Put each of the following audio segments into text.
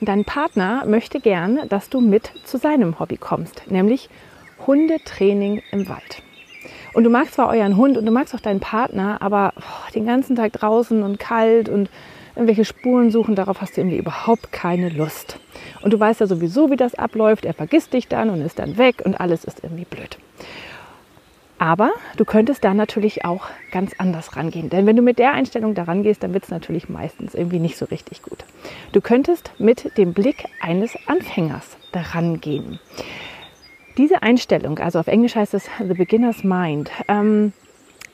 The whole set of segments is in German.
Dein Partner möchte gern, dass du mit zu seinem Hobby kommst, nämlich Hundetraining im Wald. Und du magst zwar euren Hund und du magst auch deinen Partner, aber oh, den ganzen Tag draußen und kalt und irgendwelche Spuren suchen, darauf hast du irgendwie überhaupt keine Lust. Und du weißt ja sowieso, wie das abläuft. Er vergisst dich dann und ist dann weg und alles ist irgendwie blöd. Aber du könntest da natürlich auch ganz anders rangehen. Denn wenn du mit der Einstellung daran gehst, dann wird es natürlich meistens irgendwie nicht so richtig gut. Du könntest mit dem Blick eines Anfängers daran gehen. Diese Einstellung, also auf Englisch heißt es The Beginner's Mind, ähm,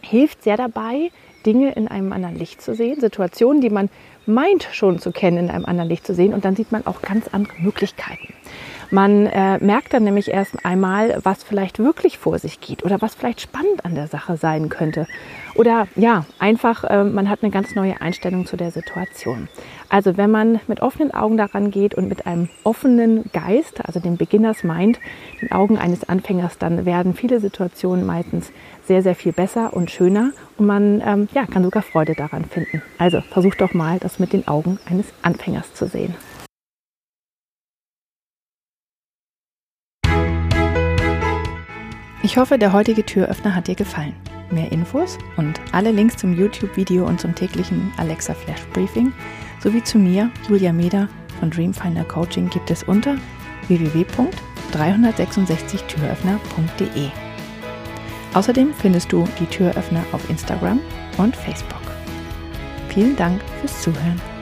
hilft sehr dabei, Dinge in einem anderen Licht zu sehen, Situationen, die man meint schon zu kennen, in einem anderen Licht zu sehen. Und dann sieht man auch ganz andere Möglichkeiten. Man äh, merkt dann nämlich erst einmal, was vielleicht wirklich vor sich geht oder was vielleicht spannend an der Sache sein könnte. Oder ja, einfach, äh, man hat eine ganz neue Einstellung zu der Situation. Also wenn man mit offenen Augen daran geht und mit einem offenen Geist, also dem Beginners Mind, den Augen eines Anfängers, dann werden viele Situationen meistens sehr, sehr viel besser und schöner und man ähm, ja, kann sogar Freude daran finden. Also versucht doch mal, das mit den Augen eines Anfängers zu sehen. Ich hoffe, der heutige Türöffner hat dir gefallen. Mehr Infos und alle Links zum YouTube-Video und zum täglichen Alexa Flash Briefing sowie zu mir, Julia Meder von Dreamfinder Coaching gibt es unter www.366türöffner.de. Außerdem findest du die Türöffner auf Instagram und Facebook. Vielen Dank fürs Zuhören.